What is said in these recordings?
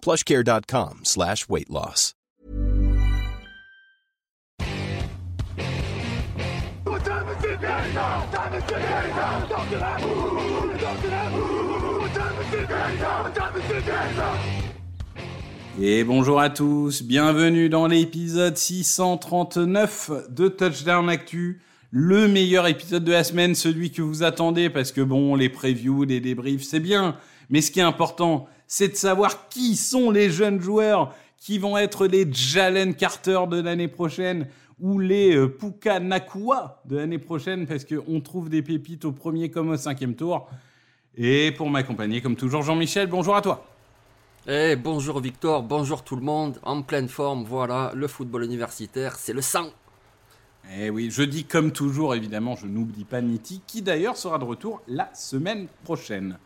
plushcare.com slash weight loss. Et bonjour à tous, bienvenue dans l'épisode 639 de Touchdown Actu, le meilleur épisode de la semaine, celui que vous attendez, parce que bon, les previews, les débriefs, c'est bien, mais ce qui est important, c'est de savoir qui sont les jeunes joueurs qui vont être les Jalen Carter de l'année prochaine ou les euh, Puka Nakua de l'année prochaine, parce qu'on trouve des pépites au premier comme au cinquième tour. Et pour m'accompagner, comme toujours, Jean-Michel, bonjour à toi. Eh bonjour Victor, bonjour tout le monde, en pleine forme, voilà, le football universitaire, c'est le sang. Eh oui, je dis comme toujours, évidemment, je n'oublie pas Niti, qui d'ailleurs sera de retour la semaine prochaine.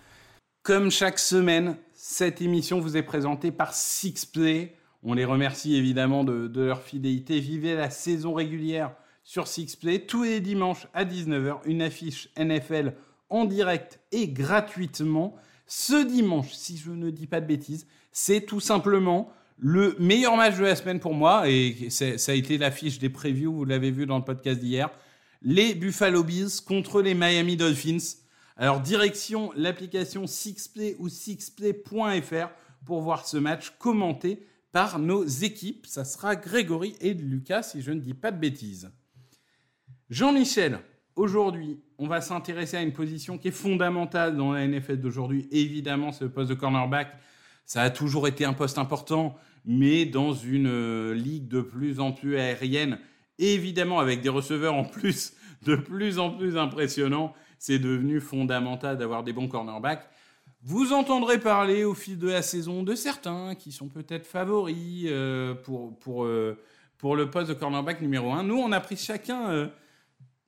Comme chaque semaine, cette émission vous est présentée par Sixplay. On les remercie évidemment de, leur fidélité. Vivez la saison régulière sur Sixplay tous les dimanches à 19h, une affiche NFL en direct et gratuitement. Ce dimanche, si je ne dis pas de bêtises, c'est tout simplement le meilleur match de la semaine pour moi, et ça a été l'affiche des previews, vous l'avez vu dans le podcast d'hier. Les Buffalo Bills contre les Miami Dolphins. Alors, direction l'application Sixplay ou sixplay.fr pour voir ce match commenté par nos équipes. Ça sera Grégory et Lucas, si je ne dis pas de bêtises. Jean-Michel, aujourd'hui, on va s'intéresser à une position qui est fondamentale dans la NFL d'aujourd'hui. Évidemment, c'est le poste de cornerback. Ça a toujours été un poste important, mais dans une euh, ligue de plus en plus aérienne, évidemment avec des receveurs en plus de plus en plus impressionnants, c'est devenu fondamental d'avoir des bons cornerbacks. Vous entendrez parler au fil de la saison de certains qui sont peut-être favoris euh, pour, pour, euh, pour le poste de cornerback numéro 1. Nous, on a pris chacun, euh,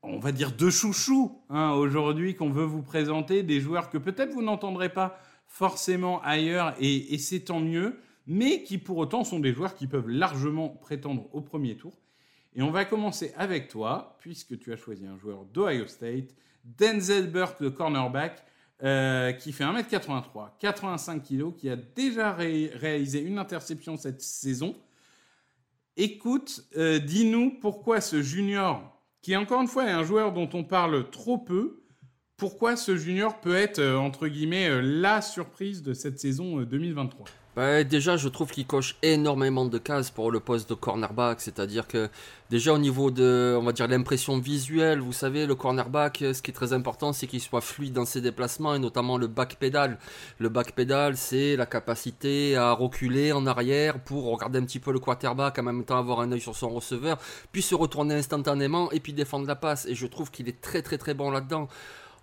on va dire, deux chouchous hein, aujourd'hui qu'on veut vous présenter, des joueurs que peut-être vous n'entendrez pas forcément ailleurs, et, et c'est tant mieux, mais qui pour autant sont des joueurs qui peuvent largement prétendre au premier tour. Et on va commencer avec toi, puisque tu as choisi un joueur d'Ohio State, Denzel Burke, le cornerback, euh, qui fait 1m83, 85 kg, qui a déjà ré- réalisé une interception cette saison. Écoute, euh, dis-nous pourquoi ce junior, qui encore une fois est un joueur dont on parle trop peu, pourquoi ce junior peut être, euh, entre guillemets, euh, la surprise de cette saison euh, 2023 Bah, déjà, je trouve qu'il coche énormément de cases pour le poste de cornerback, c'est-à-dire que déjà au niveau de, on va dire, l'impression visuelle, vous savez, le cornerback, ce qui est très important, c'est qu'il soit fluide dans ses déplacements et notamment le back pedal. Le back pedal, c'est la capacité à reculer en arrière pour regarder un petit peu le quarterback, en même temps avoir un œil sur son receveur, puis se retourner instantanément et puis défendre la passe. Et je trouve qu'il est très très très bon là-dedans.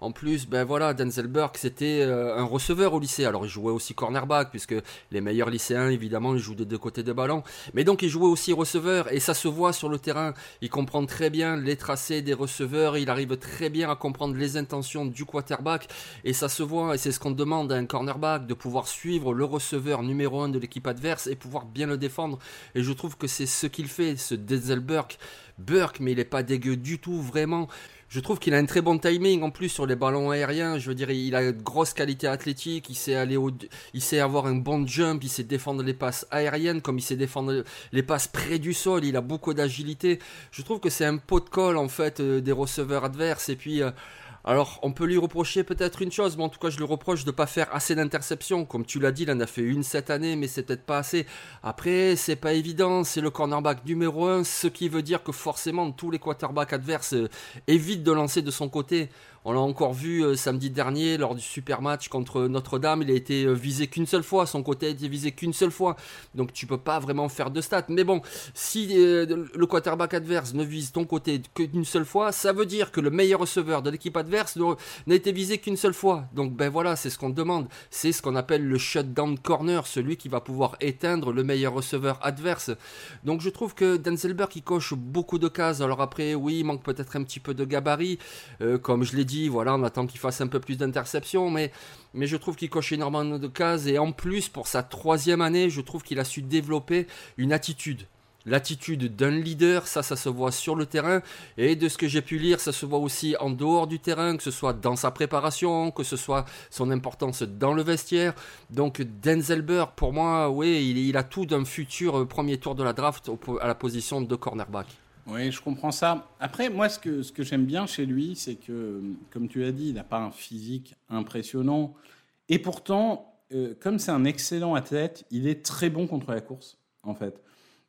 En plus, ben voilà, Denzel Burke, c'était euh, un receveur au lycée. Alors, il jouait aussi cornerback, puisque les meilleurs lycéens, évidemment, ils jouent des deux côtés des ballons. Mais donc, il jouait aussi receveur, et ça se voit sur le terrain. Il comprend très bien les tracés des receveurs, il arrive très bien à comprendre les intentions du quarterback, et ça se voit, et c'est ce qu'on demande à un cornerback, de pouvoir suivre le receveur numéro un de l'équipe adverse et pouvoir bien le défendre. Et je trouve que c'est ce qu'il fait, ce Denzel Burke. Burke, mais il est pas dégueu du tout, vraiment. Je trouve qu'il a un très bon timing en plus sur les ballons aériens. Je veux dire, il a une grosse qualité athlétique. Il sait aller au, il sait avoir un bon jump. Il sait défendre les passes aériennes comme il sait défendre les passes près du sol. Il a beaucoup d'agilité. Je trouve que c'est un pot de colle en fait euh, des receveurs adverses. Et puis. euh, Alors, on peut lui reprocher peut-être une chose, mais en tout cas, je lui reproche de ne pas faire assez d'interceptions. Comme tu l'as dit, il en a fait une cette année, mais c'est peut-être pas assez. Après, c'est pas évident, c'est le cornerback numéro 1, ce qui veut dire que forcément, tous les quarterbacks adverses euh, évitent de lancer de son côté. On l'a encore vu euh, samedi dernier lors du super match contre Notre-Dame. Il a été euh, visé qu'une seule fois. Son côté a été visé qu'une seule fois. Donc tu peux pas vraiment faire de stats. Mais bon, si euh, le quarterback adverse ne vise ton côté qu'une seule fois, ça veut dire que le meilleur receveur de l'équipe adverse n'a été visé qu'une seule fois. Donc ben voilà, c'est ce qu'on demande. C'est ce qu'on appelle le shutdown corner, celui qui va pouvoir éteindre le meilleur receveur adverse. Donc je trouve que Denzelberg il coche beaucoup de cases. Alors après, oui, il manque peut-être un petit peu de gabarit, comme je l'ai dit voilà, on attend qu'il fasse un peu plus d'interceptions, mais, mais je trouve qu'il coche énormément de cases. Et en plus, pour sa troisième année, je trouve qu'il a su développer une attitude. L'attitude d'un leader, ça, ça se voit sur le terrain. Et de ce que j'ai pu lire, ça se voit aussi en dehors du terrain, que ce soit dans sa préparation, que ce soit son importance dans le vestiaire. Donc Denzelberg, pour moi, oui, il, il a tout d'un futur premier tour de la draft à la position de cornerback. Oui, je comprends ça. Après, moi, ce que, ce que j'aime bien chez lui, c'est que, comme tu as dit, il n'a pas un physique impressionnant. Et pourtant, euh, comme c'est un excellent athlète, il est très bon contre la course, en fait.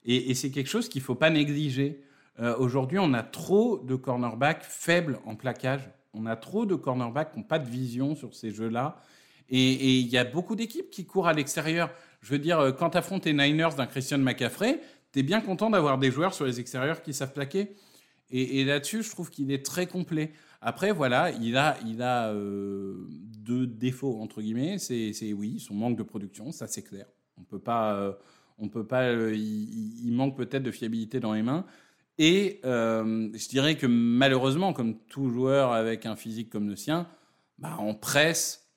Et, c'est quelque chose qu'il ne faut pas négliger. Euh, aujourd'hui, on a trop de cornerbacks faibles en plaquage. On a trop de cornerbacks qui n'ont pas de vision sur ces jeux-là. Et il y a beaucoup d'équipes qui courent à l'extérieur. Je veux dire, euh, quand tu affrontes les Niners d'un Christian McCaffrey, tu bien content d'avoir des joueurs sur les extérieurs qui savent plaquer. Et, là-dessus, je trouve qu'il est très complet. Après, voilà, il a, il a euh, deux défauts, entre guillemets. C'est, oui, son manque de production, ça c'est clair. On peut pas, euh, on peut pas, euh, il, manque peut-être de fiabilité dans les mains. Et je dirais que malheureusement, comme tout joueur avec un physique comme le sien, bah, en presse,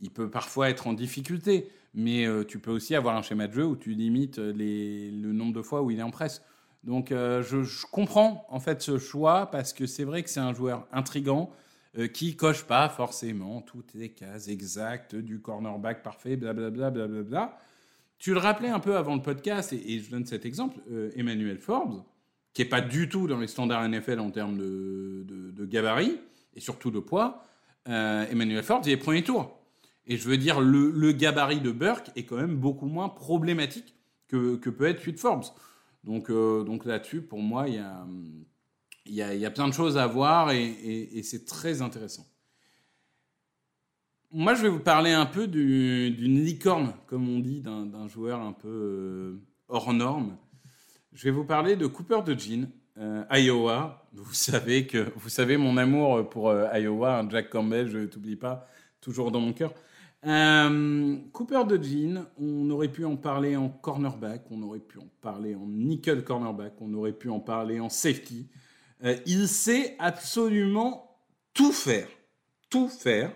il peut parfois être en difficulté mais euh, tu peux aussi avoir un schéma de jeu où tu limites le nombre de fois où il est en presse. Donc euh, je, comprends en fait ce choix parce que c'est vrai que c'est un joueur intrigant euh, qui coche pas forcément toutes les cases exactes du cornerback parfait, blablabla. Bla, bla, bla, tu le rappelais un peu avant le podcast et, je donne cet exemple, Emmanuel Forbes, qui est pas du tout dans les standards NFL en termes de, de gabarit et surtout de poids. Emmanuel Forbes, il est premier tour. Et je veux dire, le, gabarit de Burke est quand même beaucoup moins problématique que, peut être Sweet Forbes. Donc, euh, donc là-dessus, pour moi, il y a, y, a, y a, plein de choses à voir et, c'est très intéressant. Moi, je vais vous parler un peu d'une licorne, comme on dit, d'un joueur un peu euh, hors norme. Je vais vous parler de Cooper de Jean, euh, Iowa. Vous savez que vous savez mon amour pour Iowa, hein, Jack Campbell, je ne t'oublie pas, toujours dans mon cœur. Euh, Cooper de Jean, on aurait pu en parler en cornerback, on aurait pu en parler en nickel cornerback, on aurait pu en parler en safety. Euh, il sait absolument tout faire. Tout faire.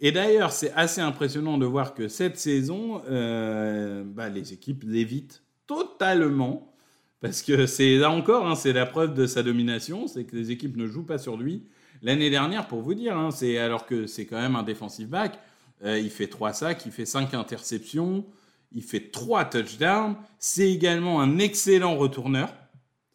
Et d'ailleurs, c'est assez impressionnant de voir que cette saison, euh, bah, les équipes l'évitent totalement. Parce que c'est là encore, hein, c'est la preuve de sa domination, c'est que les équipes ne jouent pas sur lui. L'année dernière, pour vous dire, hein, c'est alors que c'est quand même un defensive back, euh, il fait 3 sacs, il fait 5 interceptions, il fait 3 touchdowns. C'est également un excellent retourneur.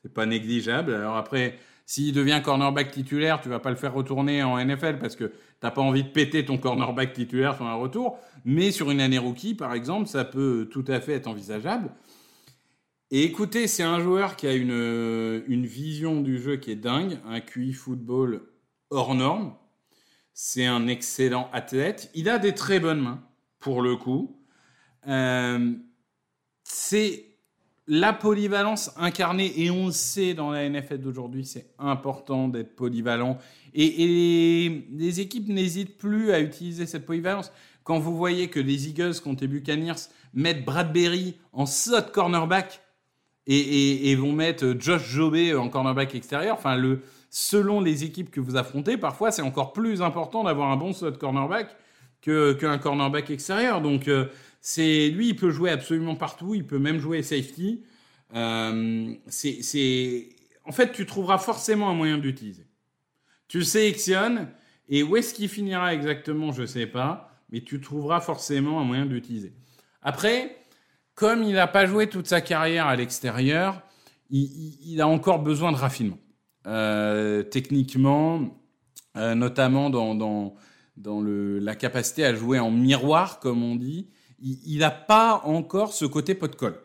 C'est pas négligeable. Alors après, s'il devient cornerback titulaire, tu vas pas le faire retourner en NFL parce que t'as pas envie de péter ton cornerback titulaire sur un retour. Mais sur une année rookie, par exemple, ça peut tout à fait être envisageable. Et écoutez, c'est un joueur qui a une, une vision du jeu qui est dingue, un QI football hors norme. C'est un excellent athlète. Il a des très bonnes mains, pour le coup. Euh, c'est la polyvalence incarnée, et on le sait dans la NFL d'aujourd'hui, c'est important d'être polyvalent. Et, les équipes n'hésitent plus à utiliser cette polyvalence. Quand vous voyez que les Eagles contre les Buccaneers mettent Bradbury en slot cornerback et, et vont mettre Josh Jobé en cornerback extérieur, enfin le, selon les équipes que vous affrontez, parfois c'est encore plus important d'avoir un bon slot cornerback qu'un cornerback extérieur. Donc euh, c'est lui, il peut jouer absolument partout, il peut même jouer safety. Euh, en fait, tu trouveras forcément un moyen d'utiliser. Tu le sélectionnes et où est-ce qu'il finira exactement, je ne sais pas, mais tu trouveras forcément un moyen d'utiliser. Après, comme il n'a pas joué toute sa carrière à l'extérieur, il, a encore besoin de raffinement. Euh, techniquement, notamment dans, la capacité à jouer en miroir, comme on dit. Il n'a pas encore ce côté pot de colle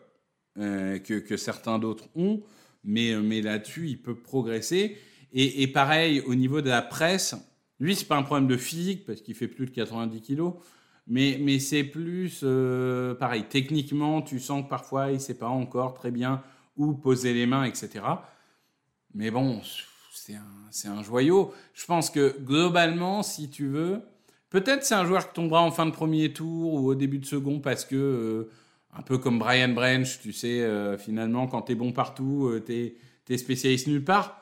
que, que, certains d'autres ont, mais, là-dessus, il peut progresser. Et, pareil, au niveau de la presse, lui, c'est pas un problème de physique, parce qu'il fait plus de 90 kilos, mais, c'est plus euh, pareil. Techniquement, tu sens que parfois, il sait pas encore très bien où poser les mains, etc. Mais bon, c'est un, joyau. Je pense que globalement, si tu veux, peut-être c'est un joueur qui tombera en fin de premier tour ou au début de second parce que, euh, un peu comme Brian Branch, tu sais, euh, finalement, quand tu es bon partout, tu es, spécialiste nulle part.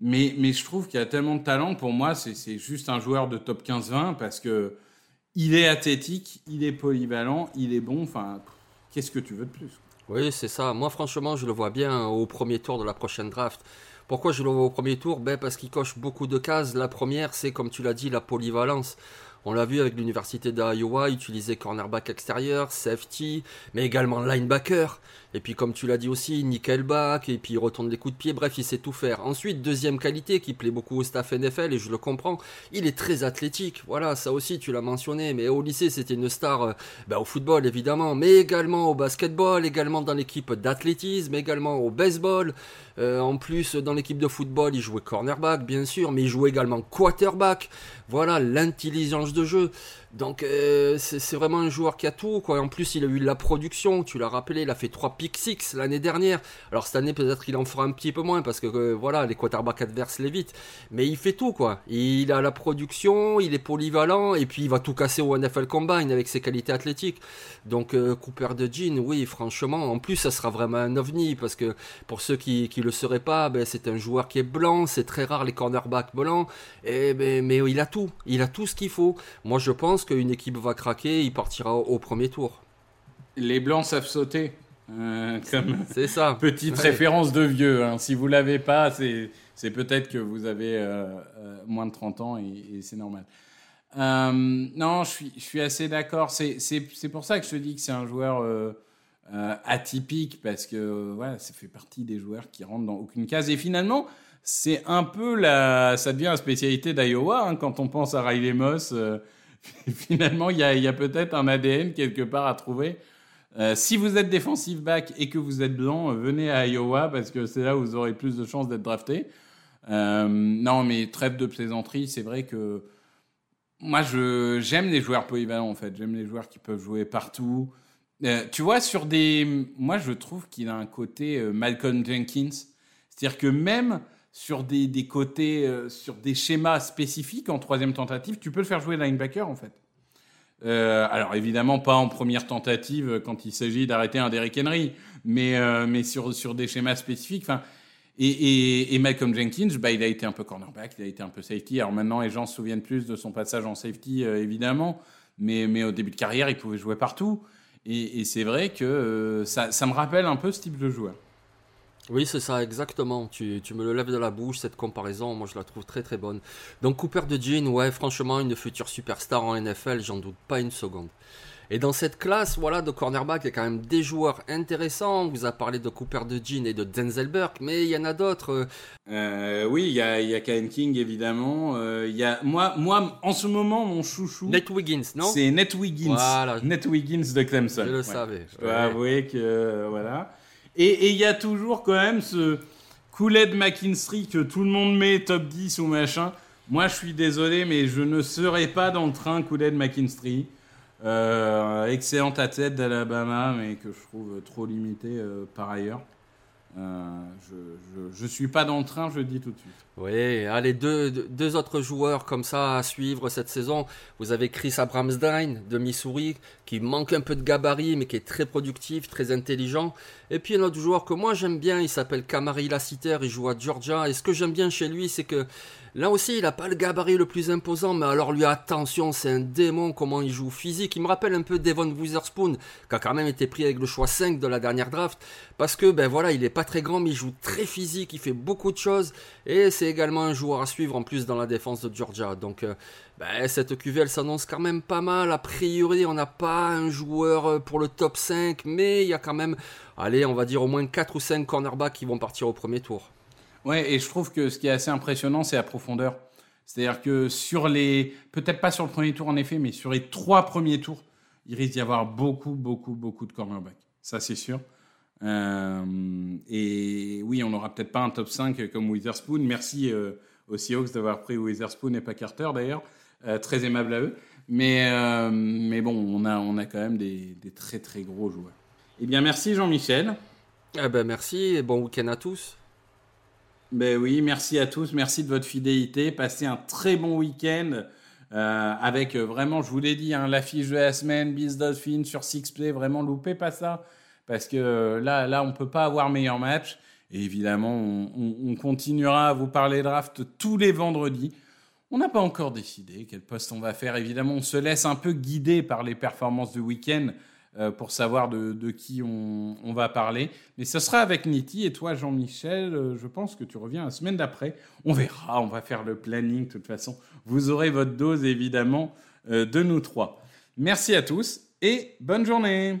Mais, mais je trouve qu'il y a tellement de talent. Pour moi, c'est juste un joueur de top 15-20 parce que il est athlétique, il est polyvalent, il est bon. Enfin, qu'est-ce que tu veux de plus? Oui, c'est ça. Moi, franchement, je le vois bien au premier tour de la prochaine draft. Pourquoi je le vois au premier tour ben Parce qu'il coche beaucoup de cases. La première, c'est comme tu l'as dit, la polyvalence. On l'a vu avec l'université d'Iowa, utiliser cornerback extérieur, safety, mais également linebacker. Et puis comme tu l'as dit aussi, nickelback, et puis il retourne les coups de pied, bref, il sait tout faire. Ensuite, deuxième qualité qui plaît beaucoup au staff NFL, et je le comprends, il est très athlétique. Voilà, ça aussi tu l'as mentionné, mais au lycée c'était une star euh, ben, au football évidemment, mais également au basketball, également dans l'équipe d'athlétisme, également au baseball. Euh, en plus, dans l'équipe de football, il jouait cornerback, bien sûr, mais il jouait également quarterback. Voilà, l'intelligence de jeu. Donc euh, c'est vraiment un joueur qui a tout. Quoi. En plus, il a eu la production, tu l'as rappelé, il a fait 3 pick 6 l'année dernière. Alors cette année, peut-être il en fera un petit peu moins parce que euh, voilà, les quarterbacks adverses l'évitent. Mais il fait tout. quoi. Il a la production, il est polyvalent et puis il va tout casser au NFL Combine avec ses qualités athlétiques. Donc euh, Cooper de Jean, oui, franchement, en plus, ça sera vraiment un ovni parce que pour ceux qui ne le seraient pas, ben, c'est un joueur qui est blanc. C'est très rare les cornerbacks blancs. Et, ben, mais il a tout. Il a tout ce qu'il faut. Moi, je pense qu'une équipe va craquer, il partira au, premier tour. Les blancs savent sauter. Euh, c'est ça. Petite référence de vieux. Hein. Si vous l'avez pas, c'est peut-être que vous avez euh, euh, moins de 30 ans et, c'est normal. non, je suis, je suis assez d'accord. C'est pour ça que je te dis que c'est un joueur atypique parce que voilà, ça fait partie des joueurs qui rentrent dans aucune case. Et finalement, c'est un peu la, ça devient la spécialité d'Iowa hein, quand on pense à Riley Moss. finalement, il y a, peut-être un ADN quelque part à trouver. Euh, si vous êtes défensif back et que vous êtes blanc, euh, venez à Iowa parce que c'est là où vous aurez plus de chances d'être drafté. Euh, non, mais trêve de plaisanterie, c'est vrai que moi, j'aime les joueurs polyvalents en fait. J'aime les joueurs qui peuvent jouer partout. tu vois, sur des. Moi, je trouve qu'il a un côté Malcolm Jenkins. C'est-à-dire que même sur des, côtés, euh, sur des schémas spécifiques en troisième tentative, tu peux le faire jouer linebacker en fait. Euh, alors évidemment pas en première tentative quand il s'agit d'arrêter un Derrick Henry, mais, euh, mais sur, sur des schémas spécifiques. Et, Malcolm Jenkins, bah, il a été un peu cornerback, il a été un peu safety. Alors maintenant, les gens se souviennent plus de son passage en safety, évidemment, mais, mais au début de carrière, il pouvait jouer partout. Et, et c'est vrai que ça, ça me rappelle un peu ce type de joueur. Oui, c'est ça, exactement. Tu, me le lèves de la bouche, cette comparaison, moi je la trouve très très bonne. Donc Cooper de Jean, ouais, franchement, une future superstar en NFL, j'en doute pas une seconde. Et dans cette classe, voilà, de cornerback, il y a quand même des joueurs intéressants. On vous a parlé de Cooper de Jean et de Denzel Burke, mais il y en a d'autres. Euh, oui, il y a, il y a King, évidemment. Euh, il y a, moi, moi, en ce moment, mon chouchou. Net Wiggins, non? C'est Net Wiggins. Voilà. Net Wiggins de Clemson. Je le savais. Je dois avouer que, voilà. Et il y a toujours quand même ce de McKinstry que tout le monde met top 10 ou machin. Moi, je suis désolé, mais je ne serai pas dans le train de McKinstry. Euh, excellente athlète d'Alabama, mais que je trouve trop limité euh, par ailleurs. Euh, je ne suis pas dans le train, je le dis tout de suite. Oui, allez, deux, deux, autres joueurs comme ça à suivre cette saison. Vous avez Chris Abramsdine de Missouri, qui manque un peu de gabarit, mais qui est très productif, très intelligent. Et puis un autre joueur que moi j'aime bien, il s'appelle Kamari Lassiter, il joue à Georgia. Et ce que j'aime bien chez lui, c'est que Là aussi, il n'a pas le gabarit le plus imposant, mais alors lui, attention, c'est un démon, comment il joue physique. Il me rappelle un peu Devon Witherspoon, qui a quand même été pris avec le choix 5 de la dernière draft, parce que, ben voilà, il n'est pas très grand, mais il joue très physique, il fait beaucoup de choses, et c'est également un joueur à suivre en plus dans la défense de Georgia. Donc, euh, ben, cette QV, elle s'annonce quand même pas mal. A priori, on n'a pas un joueur euh, pour le top 5, mais il y a quand même, allez, on va dire au moins 4 ou 5 cornerbacks qui vont partir au premier tour. Ouais, et je trouve que ce qui est assez impressionnant, c'est la profondeur. C'est-à-dire que sur les, peut-être pas sur le premier tour en effet, mais sur les trois premiers tours, il risque d'y avoir beaucoup, beaucoup, beaucoup de cornerbacks. Ça, c'est sûr. Euh, et oui, on n'aura peut-être pas un top 5 comme Witherspoon. Merci euh, aux Seahawks d'avoir pris Witherspoon et pas Carter d'ailleurs. Euh, très aimable à eux. Mais, mais bon, on a, on a quand même des, des très très gros joueurs. Eh bien, merci Jean-Michel. Eh ben, merci et bon week-end à tous. Ben oui, merci à tous, merci de votre fidélité. Passez un très bon week-end avec vraiment, je vous l'ai dit, hein, l'affiche de la semaine, Biz Dolphin sur Sixplay. Vraiment, loupez pas ça parce que là, là on peut pas avoir meilleur match. Et évidemment, on, continuera à vous parler draft tous les vendredis. On n'a pas encore décidé quel poste on va faire. Évidemment, on se laisse un peu guider par les performances du week-end euh, pour savoir de, qui on, va parler. Mais ce sera avec Niti et toi, Jean-Michel. Euh, je pense que tu reviens la semaine d'après. On verra, on va faire le planning de toute façon. Vous aurez votre dose, évidemment, euh, de nous trois. Merci à tous et bonne journée.